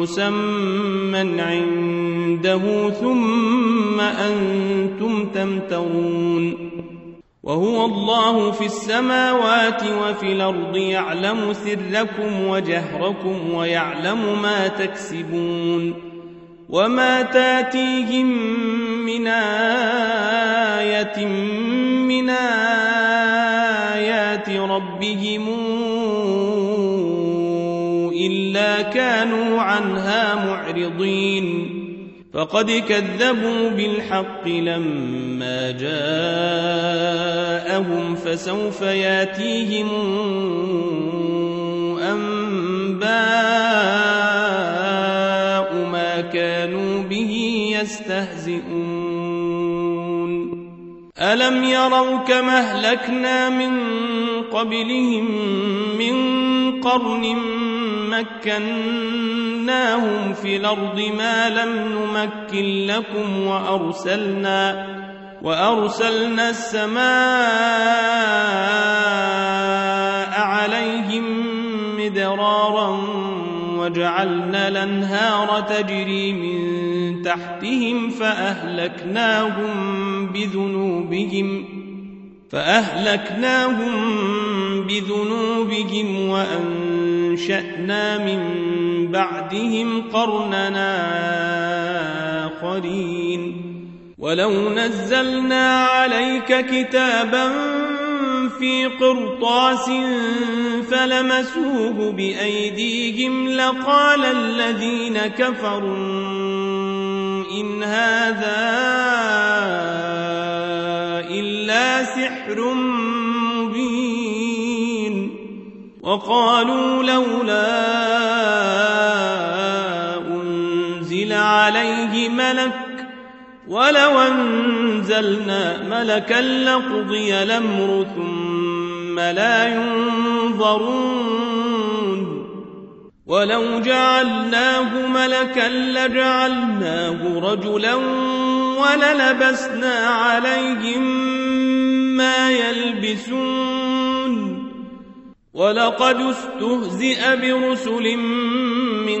مسمى عنده ثم أنتم تمترون وهو الله في السماوات وفي الأرض يعلم سركم وجهركم ويعلم ما تكسبون وما تاتيهم من آية من آيات ربهم إلا كانوا عنها معرضين فقد كذبوا بالحق لما جاءهم فسوف ياتيهم أنباء ما كانوا به يستهزئون ألم يروا كما أهلكنا من قبلهم من قرن مكناهم في الأرض ما لم نمكن لكم وأرسلنا وأرسلنا السماء عليهم مدرارا وجعلنا الأنهار تجري من تحتهم فأهلكناهم بذنوبهم فأهلكناهم بذنوبهم وأنشأنا من بعدهم قرننا آخرين ولو نزلنا عليك كتابا في قرطاس فلمسوه بأيديهم لقال الذين كفروا إن هذا إلا سحر مبين وقالوا لولا أنزل عليه ملك ولو أنزلنا ملكا لقضي الأمر ثم لا ينظرون ولو جعلناه ملكا لجعلناه رجلا وللبسنا عليهم ما يلبسون ولقد استهزئ برسل من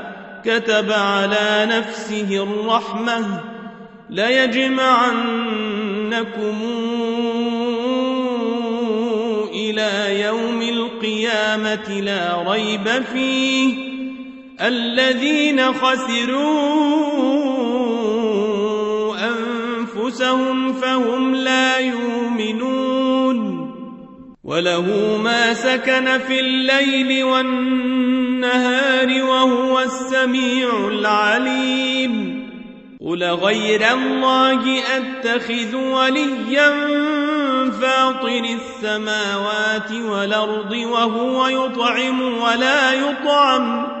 كتب على نفسه الرحمة ليجمعنكم إلى يوم القيامة لا ريب فيه. الذين خسروا أنفسهم فهم لا يؤمنون. وله ما سكن في الليل والنهار وهو السميع العليم. قل غير الله أتخذ وليا فاطر السماوات والأرض وهو يطعم ولا يطعم.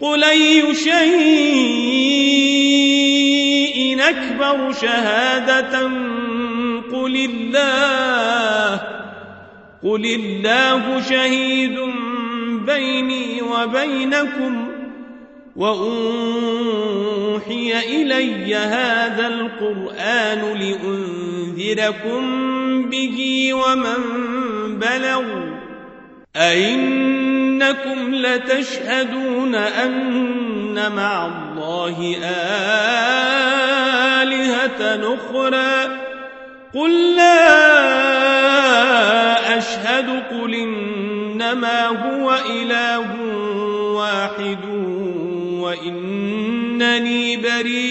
قل أي شيء أكبر شهادة قل الله قل الله شهيد بيني وبينكم وأوحي إلي هذا القرآن لأنذركم به ومن بلغ أئنكم لتشهدون أن مع الله آلهة أخرى. قل لا أشهد قل إنما هو إله واحد وإنني بريء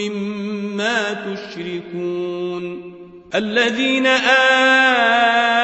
مما تشركون. الذين آتيناهم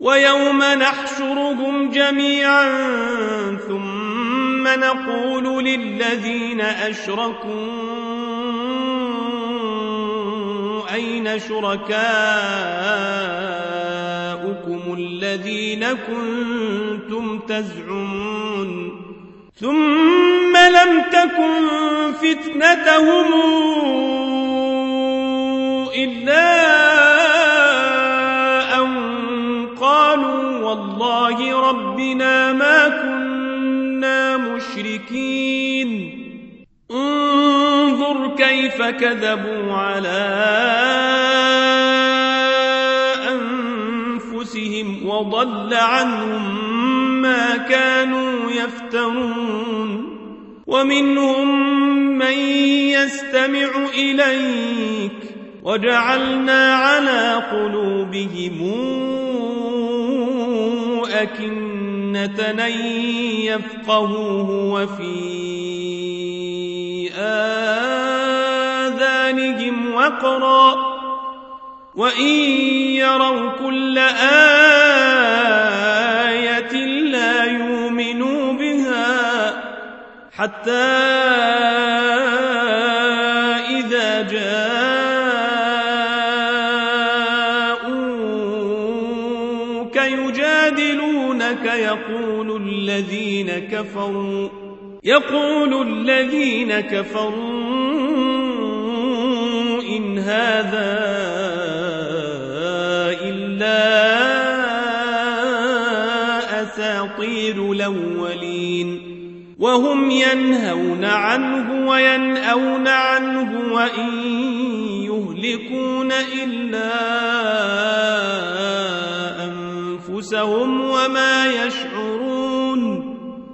ويوم نحشرهم جميعا ثم نقول للذين أشركوا أين شركاؤكم الذين كنتم تزعمون ثم لم تكن فتنتهم إلا ربنا ما كنا مشركين انظر كيف كذبوا على أنفسهم وضل عنهم ما كانوا يفترون ومنهم من يستمع إليك وجعلنا على قلوبهم أكنة أن يفقهوه وفي آذانهم وقرا وإن يروا كل آية لا يؤمنوا بها حتى كفروا. يقول الذين كفروا إن هذا إلا أساطير الأولين. وهم ينهون عنه وينأون عنه وإن يهلكون إلا أنفسهم وما يشعرون.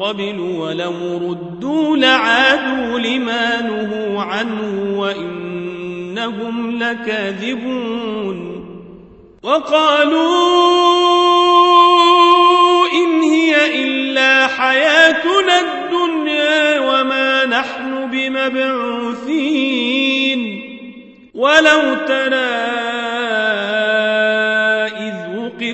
قبل ولو ردوا لعادوا لما نهوا عنه وإنهم لكاذبون وقالوا إن هي إلا حياتنا الدنيا وما نحن بمبعوثين ولو إذ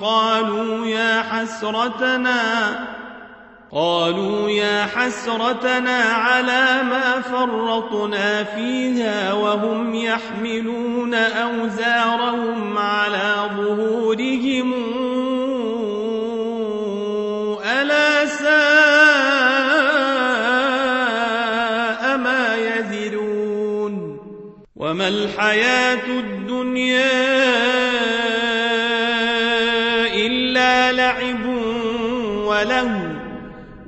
قالوا يا حسرتنا قالوا يا حسرتنا على ما فرطنا فيها وهم يحملون أوزارهم على ظهورهم. ألا ساء ما يذرون؟ وما الحياة الدنيا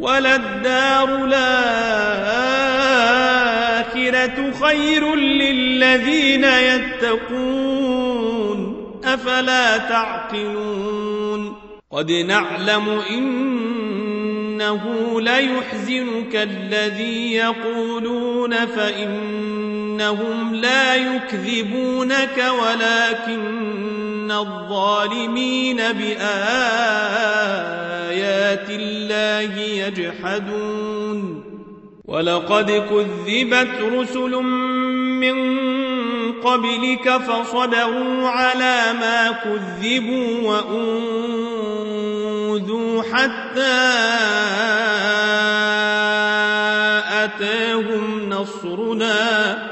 وللدار الآخرة خير للذين يتقون. أفلا تعقلون؟ قد نعلم إنه ليحزنك الذي يقولون فإنهم لا يكذبونك ولكن الظالمين بآيات الله يجحدون. ولقد كذبت رسل من قبلك فصبروا على ما كذبوا وأوذوا حتى أتاهم نصرنا.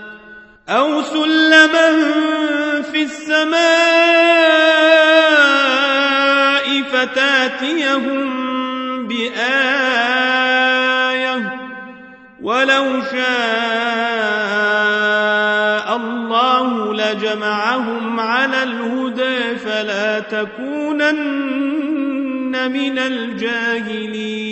أو سلما في السماء فتاتيهم بآية ولو شاء الله لجمعهم على الهدى فلا تكونن من الجاهلين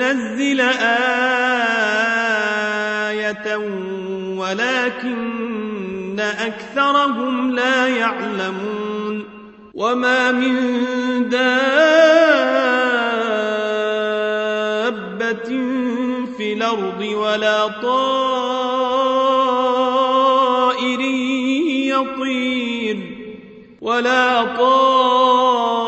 ينزل آية ولكن أكثرهم لا يعلمون وما من دابة في الأرض ولا طائر يطير ولا طائر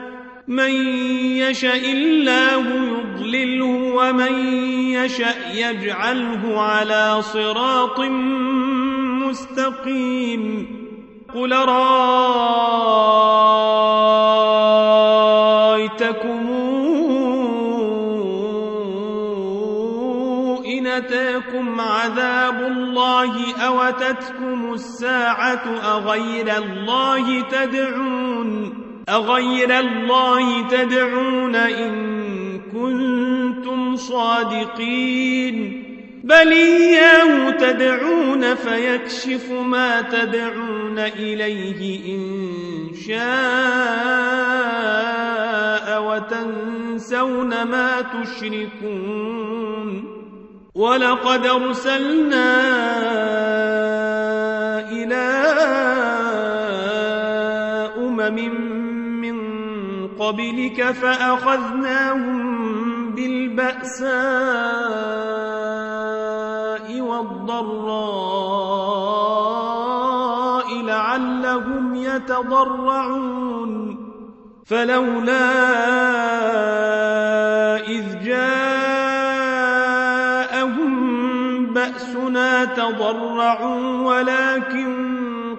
من يشاء الله يضلله ومن يشاء يجعله على صراط مستقيم. قل رأيتكم إن أتاكم عذاب الله أو أتتكم الساعة أغير الله تدعون؟ أغير الله تدعون إن كنتم صادقين بل إياه تدعون فيكشف ما تدعون إليه إن شاء وتنسون ما تشركون ولقد أرسلنا إلى أمم قبلك فأخذناهم بالبأساء الضراء لعلهم يتضرعون. فلولا إذ جاءهم بأسنا تضرعوا ولكن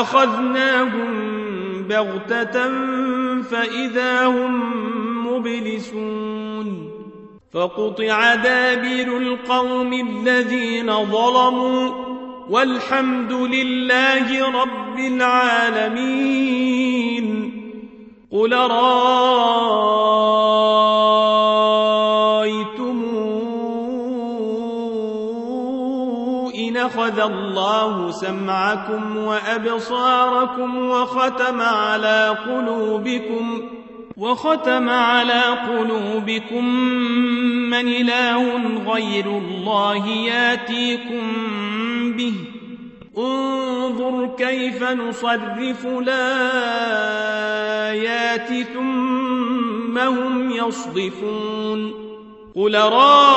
أخذناهم بغتة فإذا هم مبلسون. فقطع دابر القوم الذين ظلموا والحمد لله رب العالمين. قل رأيتم أخذ الله سمعكم وأبصاركم وختم على قلوبكم وختم على قلوبكم من إله غير الله ياتيكم به. انظر كيف نصرف الآيات ثم هم يصدفون. قل رأيتكم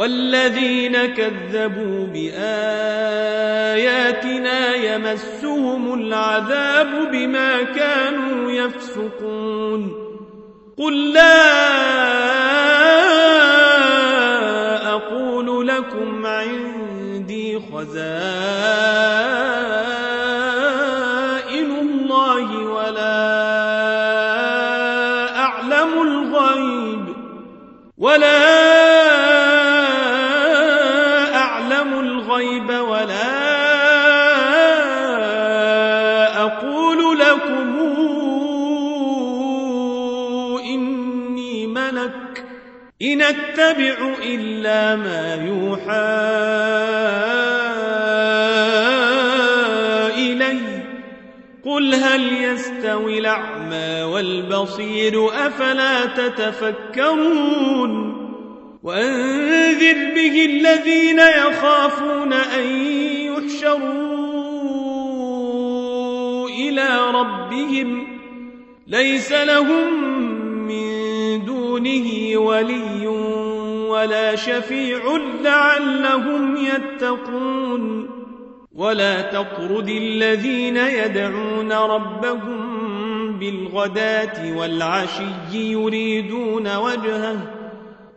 والذين كذبوا بآياتنا يمسهم العذاب بما كانوا يفسقون. قل لا أقول لكم عندي خزائن إن اتبع إلا ما يوحى إلي قل هل يستوي الأعمى والبصير؟ أفلا تتفكرون؟ وأنذر به الذين يخافون أن يحشروا إلى ربهم. ليس لهم من دونه ولي ولا شفيع لعلهم يتقون. ولا تطرد الذين يدعون ربهم بالغداة والعشي يريدون وجهه.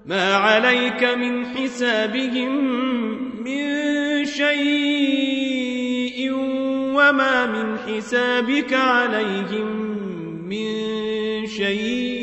ما عليك من حسابهم من شيء وما من حسابك عليهم من شيء.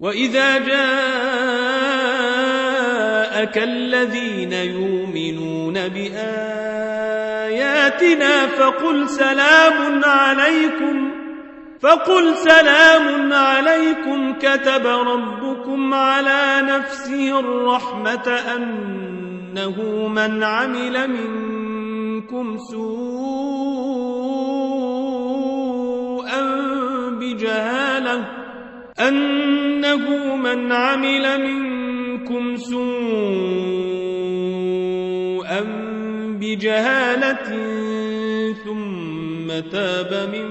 وإذا جاءك الذين يؤمنون بآياتنا فقل سلام عليكم فقل سلام عليكم كتب ربكم على نفسه الرحمة أنه من عمل منكم سوءا بجهالة أنه من عمل منكم سوءا بجهالة ثم تاب من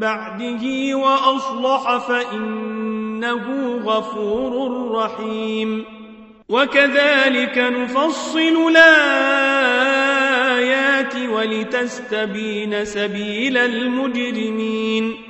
بعده وأصلح فإنه غفور رحيم. وكذلك نفصل الآيات ولتستبين سبيل المجرمين.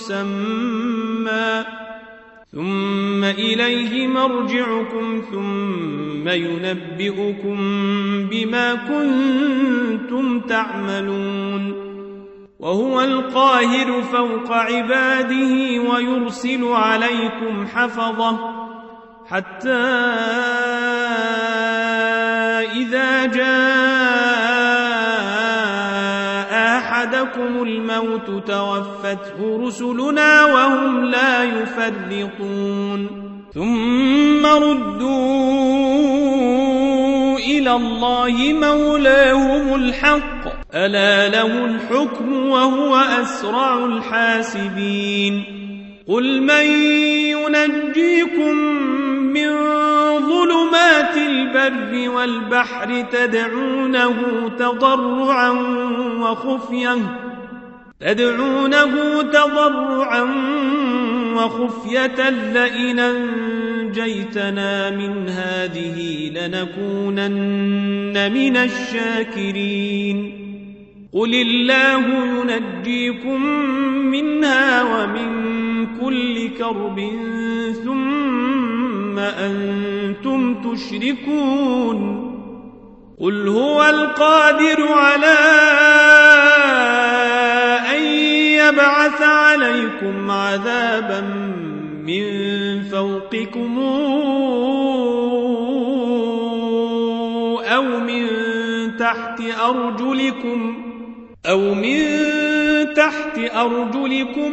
مسمى. ثم إليه مرجعكم ثم ينبئكم بما كنتم تعملون. وهو القاهر فوق عباده ويرسل عليكم حفظه. حتى إذا جاء أحدكم الموت توفته رسلنا وهم لا يفرقون ثم ردوا إلى الله مولاهم الحق. ألا له الحكم وهو أسرع الحاسبين. قل من ينجيكم من ظلمات البر والبحر تدعونه تضرعا وخفية تدعونه تضرعا وخفية لئن أنجيتنا من هذه لنكونن من الشاكرين. قل الله ينجيكم منها ومن كل كرب ثم أنتم تشركون قل هو القادر على أن يبعث عليكم عذابا من فوقكم أو من تحت أرجلكم أو من تحت أرجلكم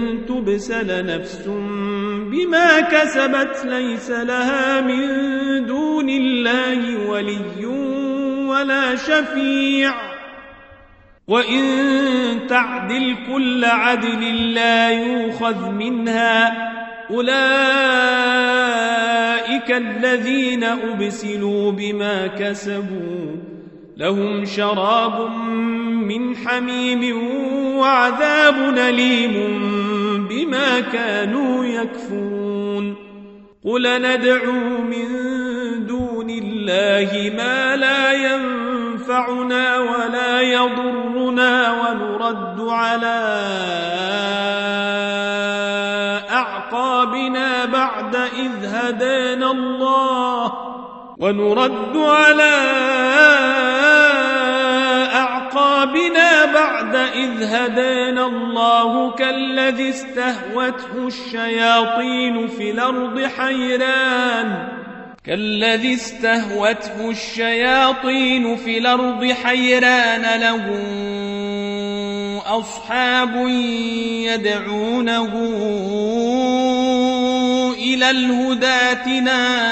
تبسل نفس بما كسبت ليس لها من دون الله ولي ولا شفيع. وإن تعدل كل عدل لا يوخذ منها. أولئك الذين أبسلوا بما كسبوا. لهم شراب من حميم وعذاب أليم. بما كانوا يكفرون قل ندعو من دون الله ما لا ينفعنا ولا يضرنا ونرد على أعقابنا بعد إذ هدانا الله ونرد على أعقابنا بعد إذ هدانا الله كالذي استهوته الشياطين في الأرض حيران كالذي استهوته الشياطين في الأرض حيران له أصحاب يدعونه إلى الهداتنا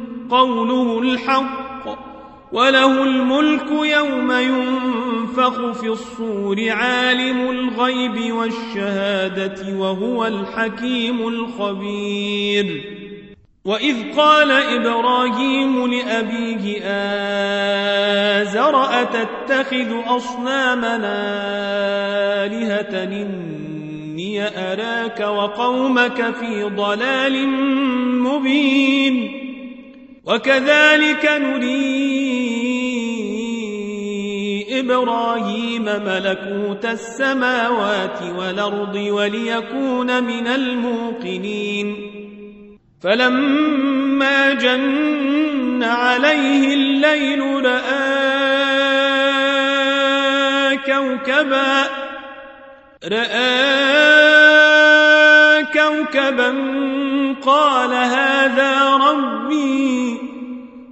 قوله الحق وله الملك يوم ينفخ في الصور عالم الغيب والشهادة وهو الحكيم الخبير. وإذ قال إبراهيم لأبيه آزر أتتخذ أصنامنا آلهة؟ إني أراك وقومك في ضلال مبين. وكذلك نري إبراهيم ملكوت السماوات والأرض وليكون من الموقنين. فلما جن عليه الليل رأى كوكبا رأى كوكبا قال هذا ربي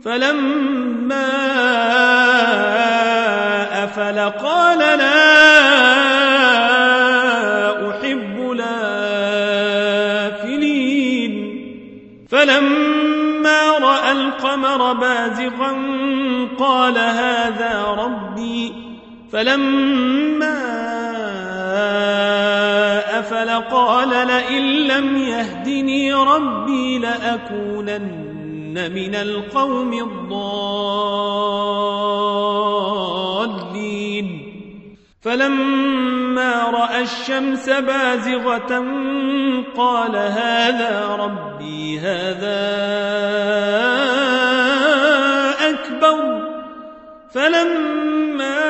فلما أفل قال لا أحب الآفلين فلما رأى القمر بازغا قال هذا ربي. فلما أفل قال لئن لم يهدني ربي لأكونن من القوم الضالين. فلما رأى الشمس بازغة قال هذا ربي هذا أكبر. فلما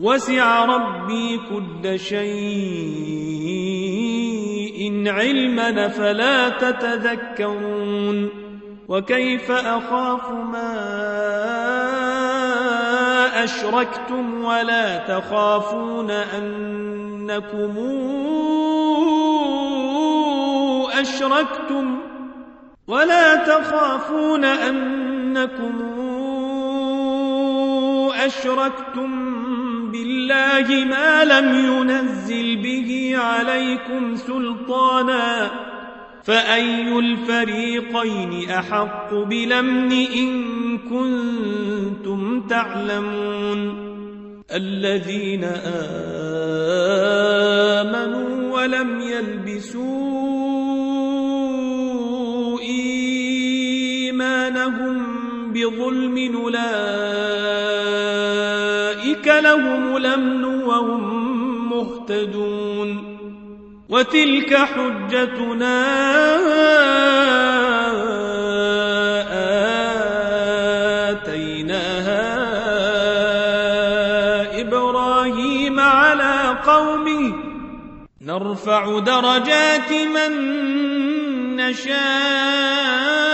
وسع ربي كل شيء علما فلا تتذكرون. وكيف أخاف ما أشركتم ولا تخافون أنكم أشركتم ولا تخافون أنكم أشركتم بالله ما لم ينزل به عليكم سلطانا فأي الفريقين أحق بلمن إن كنتم تعلمون الذين آمنوا ولم يلبسوا إيمانهم بظلم أولئك لهم الأمن وهم مهتدون وتلك حجتنا آتيناها إبراهيم على قومه. نرفع درجات من نشاء.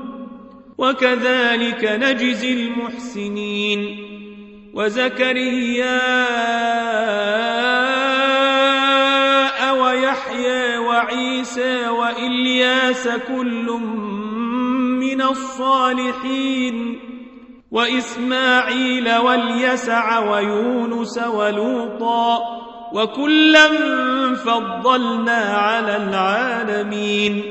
وكذلك نجزي المحسنين. وزكريا ويحيى وعيسى وإلياس كل من الصالحين. وإسماعيل واليسع ويونس ولوطا وكلا فضلنا على العالمين.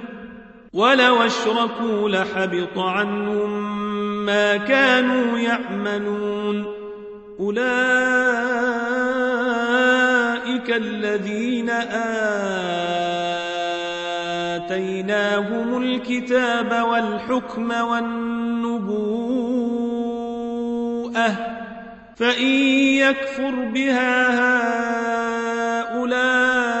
ولو أشركوا لحبط عنهم ما كانوا يعملون. أولئك الذين آتيناهم الكتاب والحكم والنبوءة فإن يكفر بها هؤلاء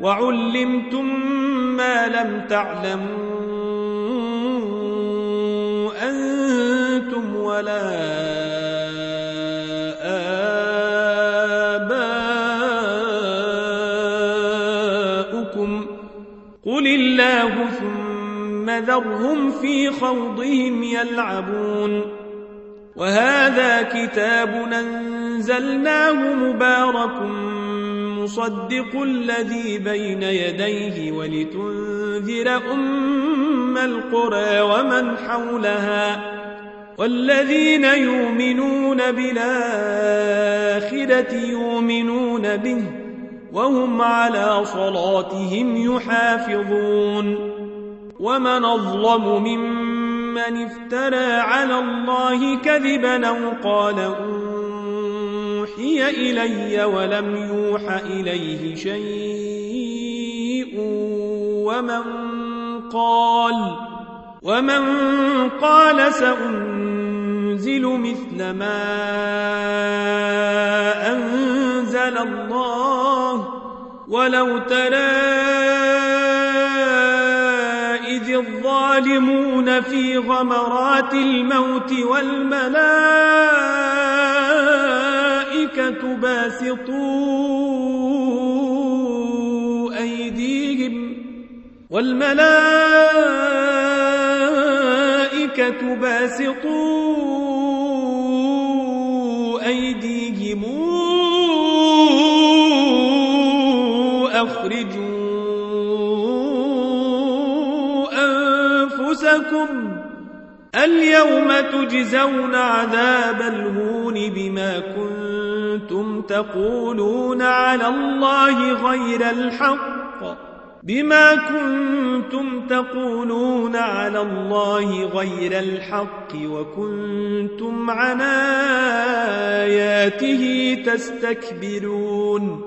وعلمتم ما لم تعلموا أنتم ولا ربكم قل الله ثم ذرهم في خوضهم يلعبون وهذا كتاب أنزلناه مبارك مصدق الذي بين يديه ولتنذر أم القرى ومن حولها والذين يؤمنون بالآخرة يؤمنون به وهم على صلاتهم يحافظون ومن أظلم ممن افترى على الله كذبا أو قال أوحي إلي ولم يوح إليه شيء ومن قال ومن قال سأنزل مثل ما أنزل الله ولو ترى إذ الظالمون في غمرات الموت والملائكة باسطوا أيديهم والملائكة باسطوا أيديهم. أخرجوا أنفسكم اليوم تجزون عذاب الهون بما كنتم تقولون على الله غير الحق بما كنتم تقولون على الله غير الحق وكنتم عن آياته تستكبرون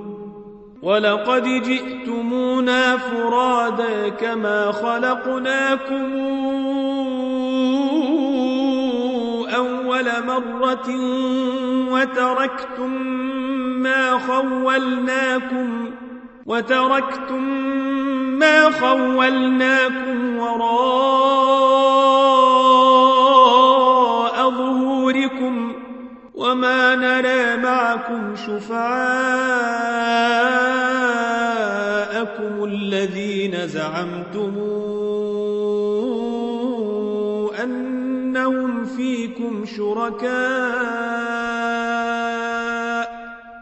ولقد جئتمونا فرادا كما خلقناكم أول مرة وتركتم ما خولناكم وتركتم ما خولناكم وراء ظهوركم وما نرى معكم شفعاءكم الذين زعمتم أنهم فيكم شركاء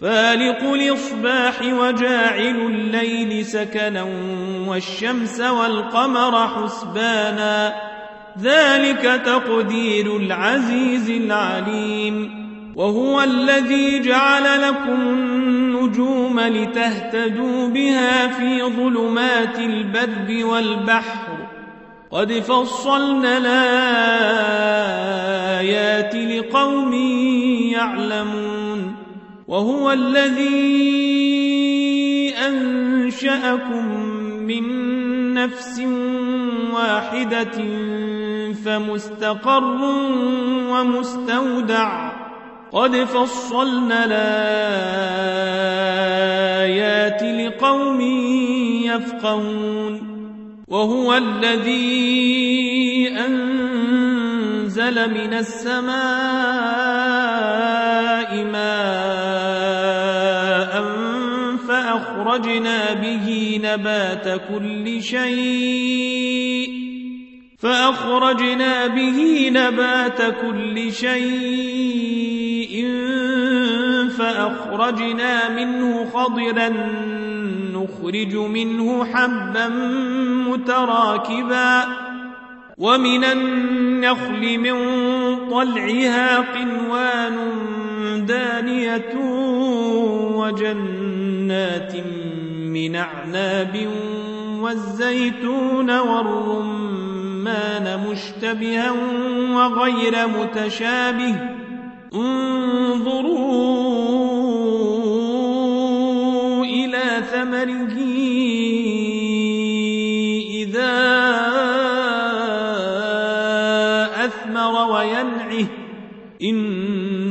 فالق الإصباح وجاعل الليل سكنا والشمس والقمر حسبانا. ذلك تقدير العزيز العليم. وهو الذي جعل لكم النجوم لتهتدوا بها في ظلمات البر والبحر. قد فصلنا الآيات لقوم يعلمون. وهو الذي أنشأكم من نفس واحدة فمستقر ومستودع. قد فصلنا الآيات لقوم يفقهون. وهو الذي أنزل من السماء ماء فأخرجنا به نبات كل شيء فأخرجنا به نبات كل شيء فأخرجنا منه خضرا نخرج منه حبا متراكبا ومن النخل من طلعها قنوان دانية وجنات من أعناب والزيتون والرمان مشتبها وغير متشابه. انظروا إلى ثمره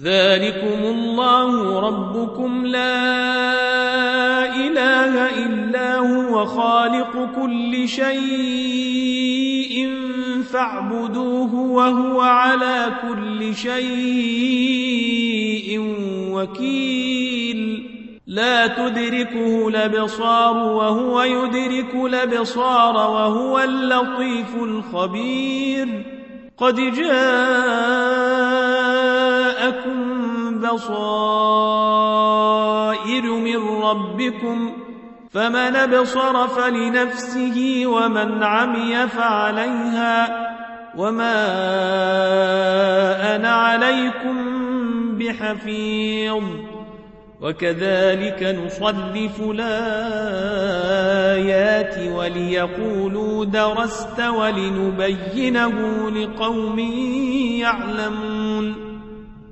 ذلكم الله ربكم لا إله إلا هو خالق كل شيء فاعبدوه وهو على كل شيء وكيل. لا تدركه لبصار وهو يدرك لبصار وهو اللطيف الخبير. قد جاءكم بصائر من ربكم فمن أبصر فلنفسه ومن عمي فعليها وما أنا عليكم بحفيظ وكذلك نصرف الآيات وليقولوا درست ولنبينه لقوم يعلمون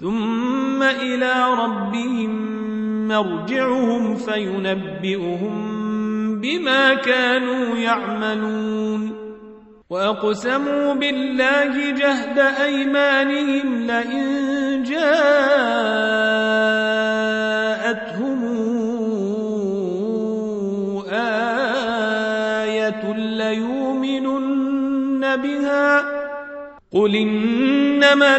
ثم إلى ربهم مرجعهم فينبئهم بما كانوا يعملون. وأقسموا بالله جهد أيمانهم لئن جاءتهم آية ليؤمنن بها. قل إنما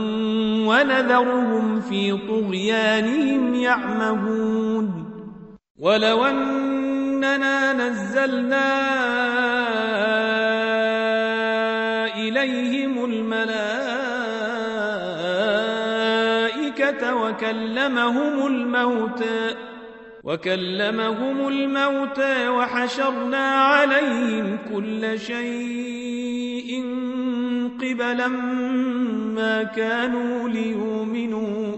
ونذرهم في طغيانهم يعمهون. ولو أننا نزلنا إليهم الملائكة وكلمهم الموتى وكلمهم الموتى وحشرنا عليهم كل شيء قبلا ما كانوا ليؤمنوا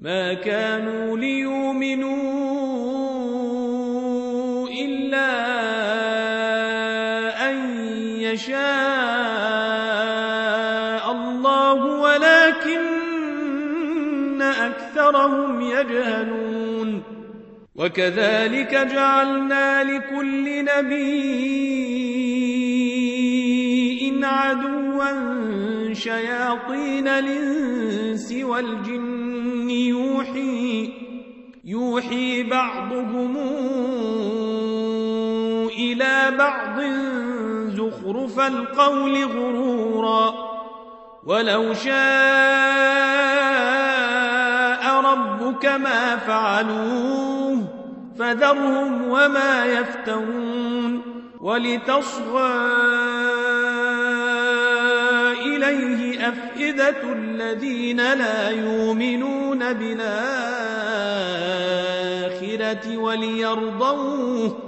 ما كانوا ليؤمنوا إلا أن يشاء الله ولكن أكثرهم يجهلون. وكذلك جعلنا لكل نبي عدوا شياطين الإنس والجن يوحي يوحي بعضهم إلى بعض زخرف القول غرورا ولو شاء ربك ما فعلوه فذرهم وما يفترون ولتصغى إليه أفئدة الذين لا يؤمنون بالآخرة وليرضوه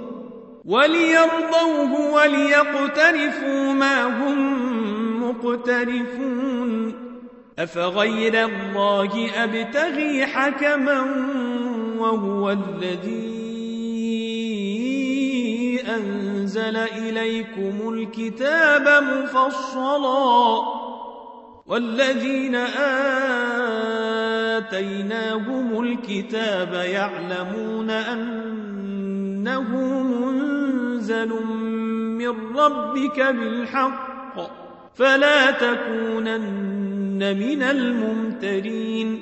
وليرضوه وليقترفوا ما هم مقترفون. أفغير الله أبتغي حكما وهو الذي أنزل إليكم الكتاب مفصلا والذين آتيناهم الكتاب يعلمون أنه منزل من ربك بالحق فلا تكونن من الممترين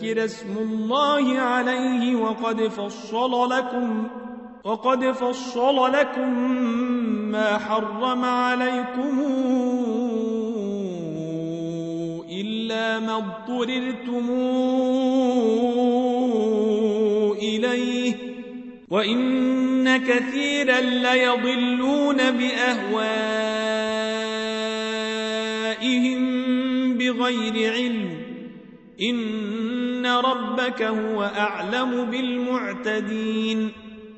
ذكر اسم الله عليه وقد فصل لكم وقد فصل لكم ما حرم عليكم إلا ما اضطررتم إليه وإن كثيرا ليضلون بأهوائهم بغير علم. إن ربك هو أعلم بالمعتدين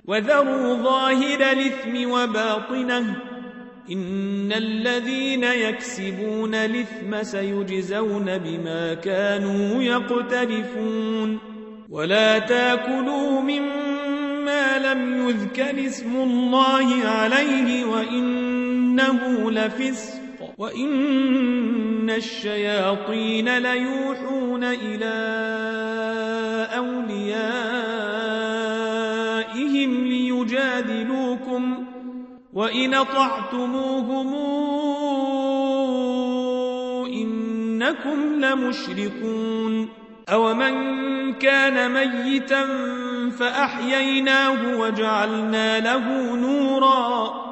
وذروا ظاهر الإثم وباطنه إن الذين يكسبون الإثم سيجزون بما كانوا يقترفون ولا تاكلوا مما لم يذكر اسم الله عليه وإنه لفسق وإن الشياطين ليوحون إلى أوليائهم ليجادلوكم وإن طعتموهم إنكم لمشركون أومن كان ميتا فأحييناه وجعلنا له نورا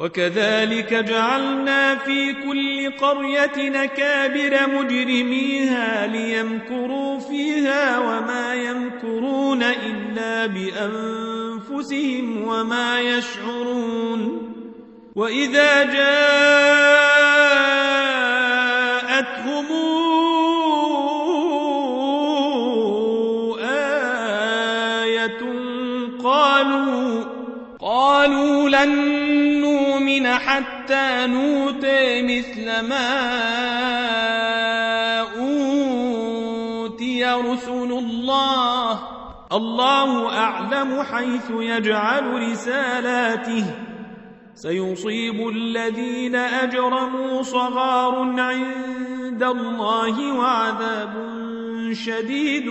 وكذلك جعلنا في كل قرية نكابر مجرميها ليمكروا فيها وما يمكرون إلا بأنفسهم وما يشعرون وإذا جاءتهم آية قالوا قالوا لن حتى نوتي مثل ما أوتي رسل الله. الله أعلم حيث يجعل رسالاته. سيصيب الذين أجرموا صغار عند الله وعذاب شديد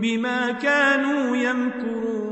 بما كانوا يمكرون.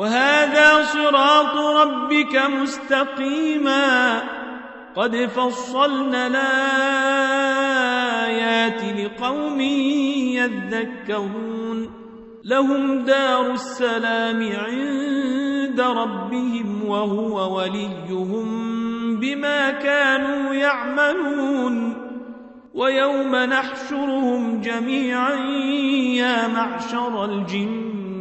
وهذا صراط ربك مستقيما. قد فصلنا الآيات لقوم يذكرون. لهم دار السلام عند ربهم وهو وليهم بما كانوا يعملون. ويوم نحشرهم جميعا يا معشر الجن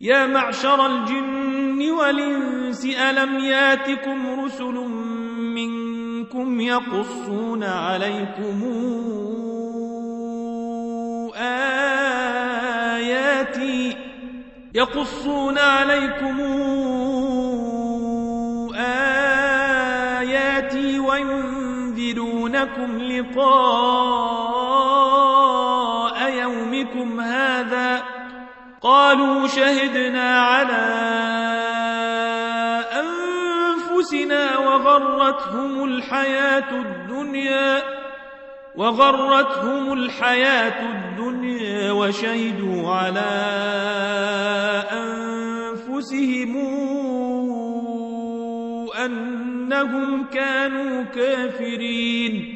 يا معشر الجن والإنس ألم ياتكم رسل منكم يقصون عليكم آياتي يقصون عليكم آياتي وينذرونكم لقاء يومكم هذا قالوا شهدنا على أنفسنا وغرتهم الحياة الدنيا وغرتهم الحياة الدنيا وشهدوا على أنفسهم أنهم كانوا كافرين.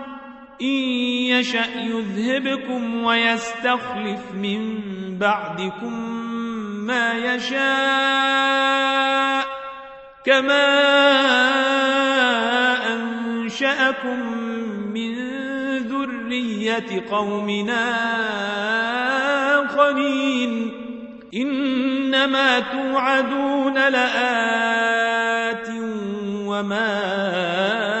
إن يشأ يذهبكم ويستخلف من بعدكم ما يشاء كما أنشأكم من ذرية قومنا آخرين إنما توعدون لآت وما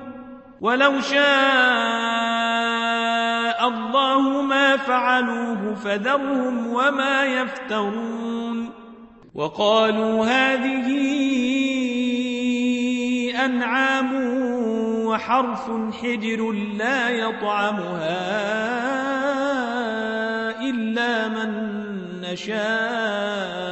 ولو شاء الله ما فعلوه فذرهم وما يفترون. وقالوا هذه أنعام وحرث حجر لا يطعمها إلا من نشاء.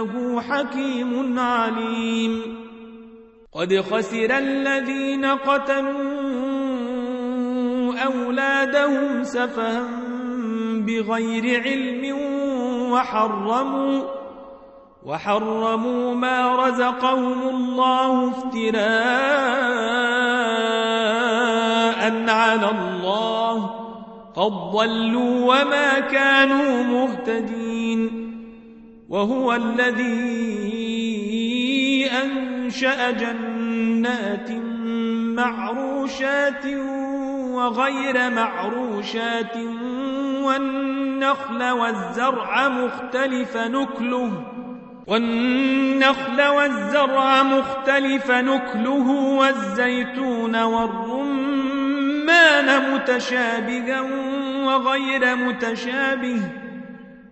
إنه حكيم عليم. قد خسر الذين قتلوا أولادهم سفها بغير علم وحرموا وحرموا ما رزقهم الله افتراء على الله قد ضلوا وما كانوا مهتدين. وهو الذي أنشأ جنات معروشات وغير معروشات والنخل والزرع مختلف نكله والنخل والزرع مختلف نكله والزيتون والرمان متشابها وغير متشابه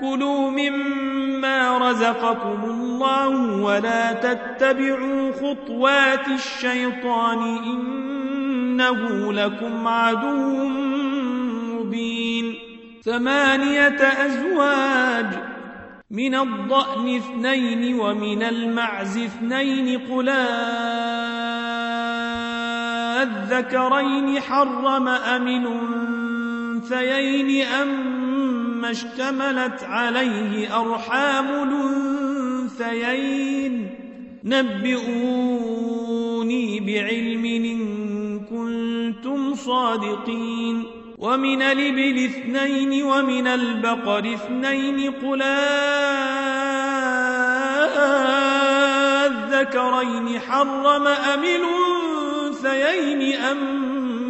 كلوا مما رزقكم الله ولا تتبعوا خطوات الشيطان إنه لكم عدو مبين ثمانية أزواج من الضأن اثنين ومن المعز اثنين قلا الذكرين حرم أم الأنثيين أما اشتملت عليه أرحام الأنثيين نبئوني بعلم إن كنتم صادقين. ومن الإبل اثنين ومن البقر اثنين. قلا الذكرين حرم أم الأنثيين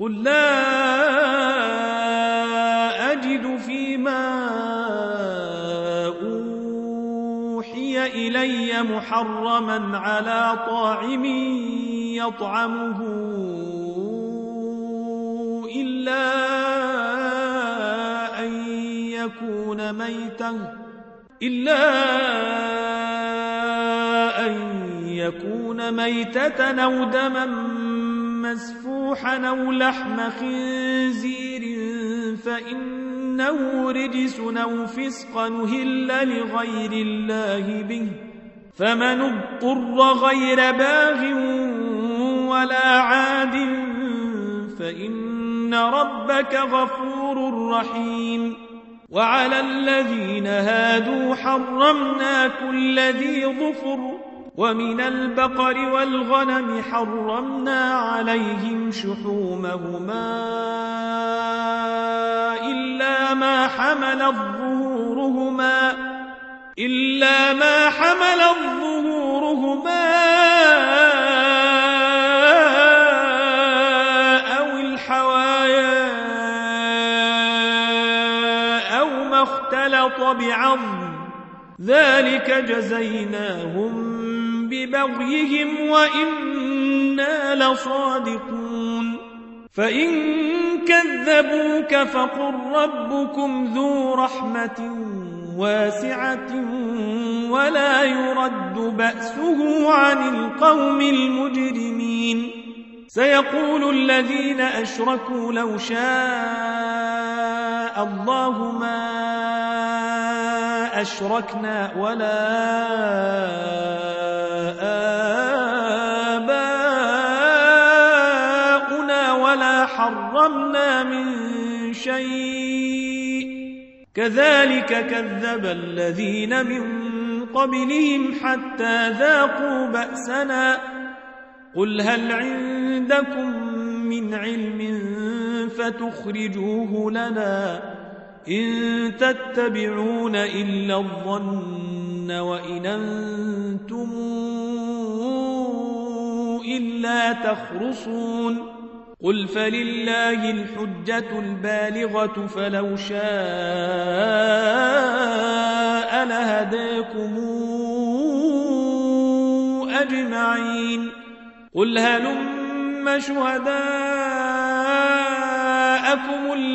قل لا أجد فيما أوحي إلي محرما على طاعم يطعمه إلا أن يكون ميتا إلا أن يكون ميتة أو دما مسفوحا أو لحم خنزير فإنه رجس أو فسق نهل لغير الله به فمن اضطر غير باغ ولا عاد فإن ربك غفور رحيم وعلى الذين هادوا حرمنا كل ذي ظفر ومن البقر والغنم حرمنا عليهم شحومهما إلا ما حملت ظهورهما إلا ما حمل ظهورهما أو الحوايا أو ما اختلط بعظم ذلك جزيناهم ببغيهم وإنا لصادقون. فإن كذبوك فقل ربكم ذو رحمة واسعة ولا يرد بأسه عن القوم المجرمين. سيقول الذين أشركوا لو شاء الله ما أشركنا ولا آباؤنا ولا حرمنا من شيء. كذلك كذب الذين من قبلهم حتى ذاقوا بأسنا. قل هل عندكم من علم فتخرجوه لنا إن تتبعون إلا الظن وإن أنتم إلا تخرصون قل فلله الحجة البالغة فلو شاء لهداكم أجمعين قل هلم شهداءكم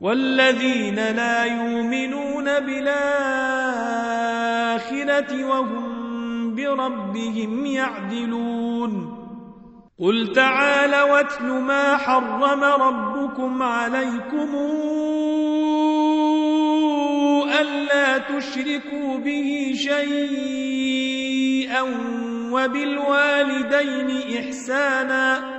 والذين لا يؤمنون بالآخرة وهم بربهم يعدلون. قل تعال واتل ما حرم ربكم عليكم ألا تشركوا به شيئا وبالوالدين إحسانا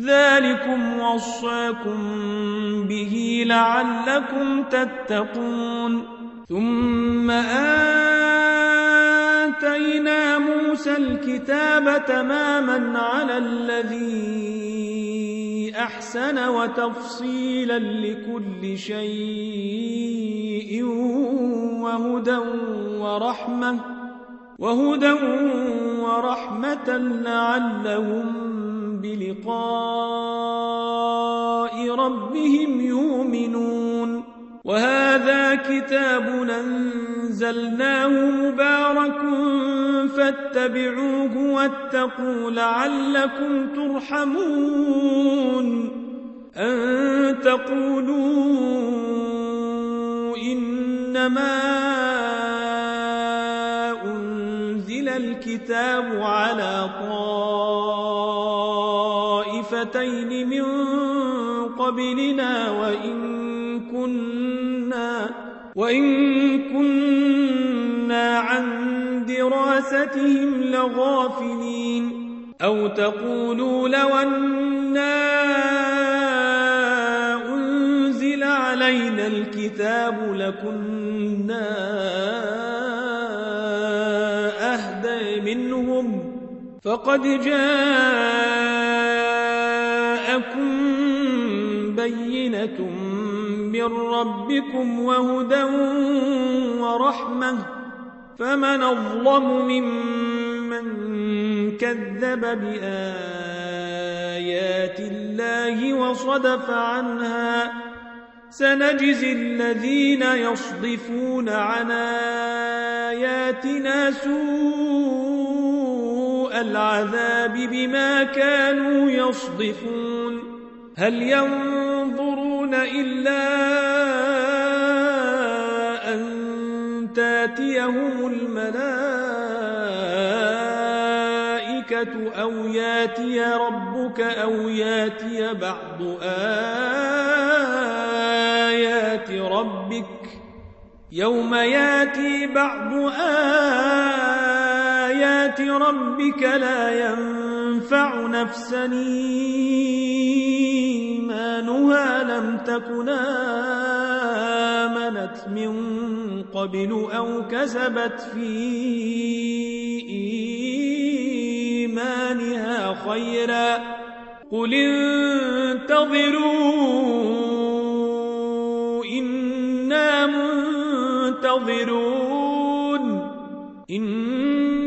ذلكم وصاكم به لعلكم تتقون. ثم آتينا موسى الكتاب تماما على الذي أحسن وتفصيلا لكل شيء وهدى ورحمة. وهدى ورحمة لعلهم بلقاء ربهم يؤمنون. وهذا كتاب أنزلناه مبارك فاتبعوه واتقوا لعلكم ترحمون. أن تقولوا إنما الكتاب على طائفتين من قبلنا وإن كنا وإن كنا عن دراستهم لغافلين أو تقولوا لو أنا أنزل علينا الكتاب لكنا فقد جاءكم بينة من ربكم وهدى ورحمة فمن أظلم ممن كذب بآيات الله وصدف عنها سنجزي الذين يصدفون عن آياتنا سوء العذاب بما كانوا يصدفون. هل ينظرون إلا أن تاتيهم الملائكة أو ياتي ربك أو ياتي بعض آيات ربك يوم ياتي بعض آيات ربك لا ينفع نفسا إيمانها لم تكن آمنت من قبل أو كسبت في إيمانها خيرا قل انتظروا إنا منتظرون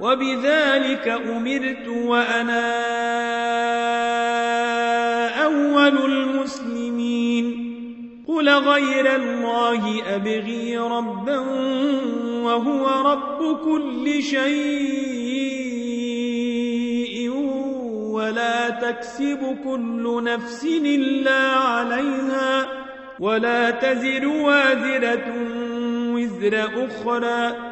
وبذلك أمرت وأنا أول المسلمين. قل غير الله أبغي ربا وهو رب كل شيء ولا تكسب كل نفس إلا عليها ولا تزر وازرة وزر أخرى.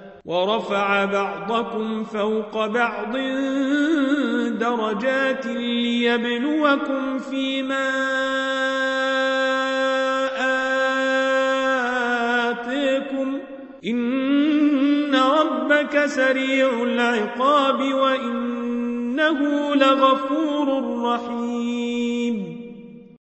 ورفع بعضكم فوق بعض درجات ليبلوكم فيما آتيكم. إن ربك سريع العقاب وإنه لغفور رحيم.